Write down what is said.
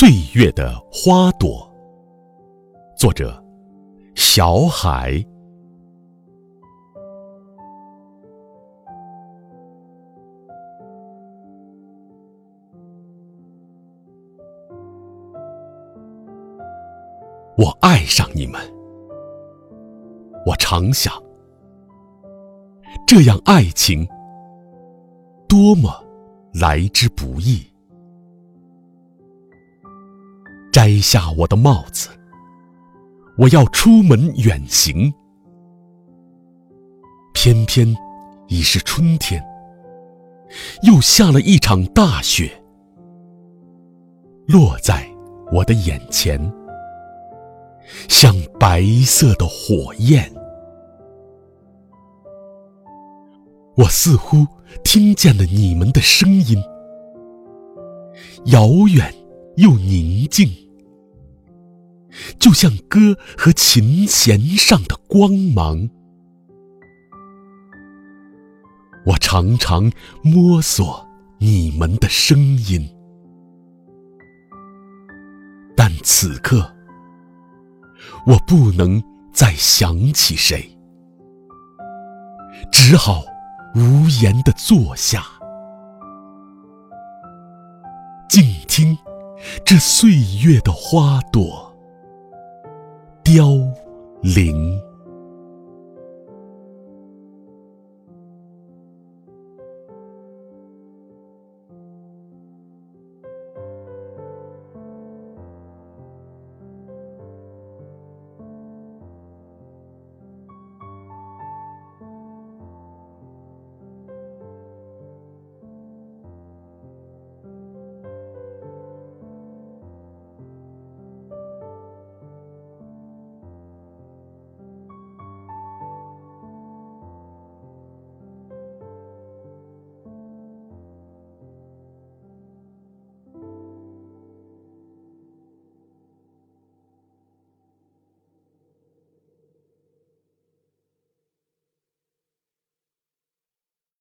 岁月的花朵，作者：小海。我爱上你们，我常想，这样爱情多么来之不易。摘下我的帽子，我要出门远行。偏偏已是春天，又下了一场大雪，落在我的眼前，像白色的火焰。我似乎听见了你们的声音，遥远又宁静。就像歌和琴弦上的光芒，我常常摸索你们的声音，但此刻我不能再想起谁，只好无言的坐下，静听这岁月的花朵。凋零。